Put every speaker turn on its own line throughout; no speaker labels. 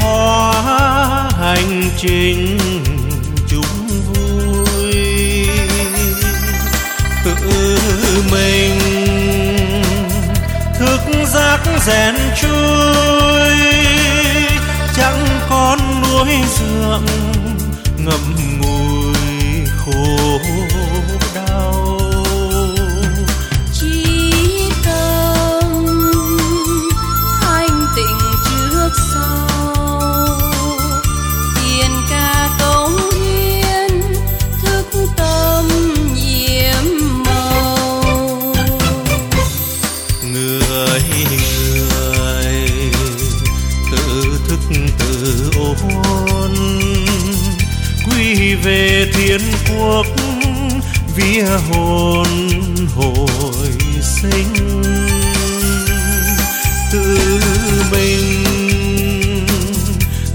Hóa hành trình chúng vui. Tự mình thức giác rèn chui, chẳng con nuôi dưỡng ngậm ngùi khổ về thiên quốc, vía hồn hồi sinh. Tự mình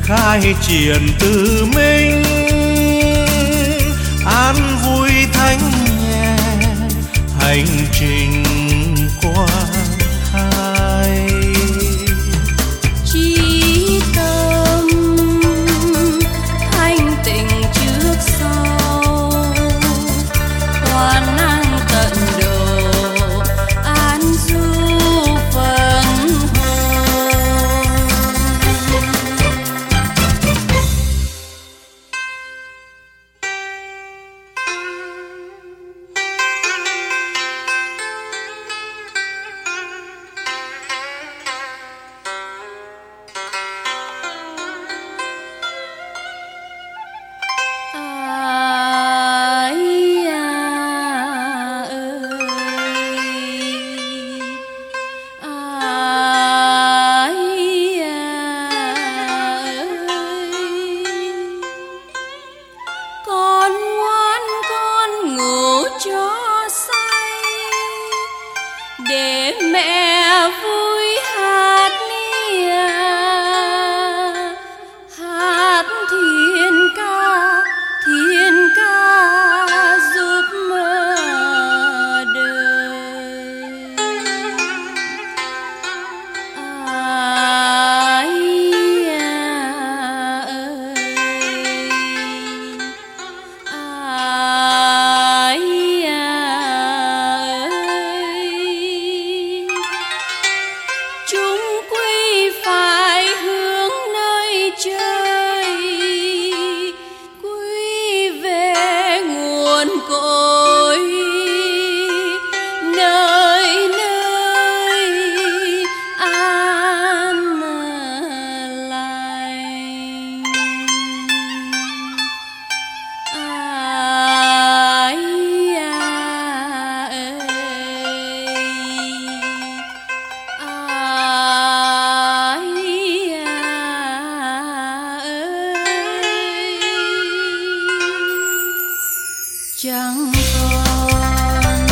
khai triển tự mình, an vui thánh nhẹ, hành trình
chẳng còn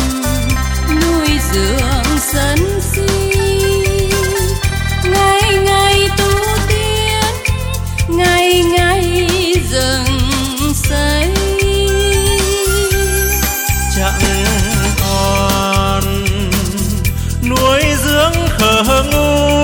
nuôi dưỡng sân si. Ngày ngày tu tiến ngày ngày dừng xây chẳng còn nuôi dưỡng khờ ngu.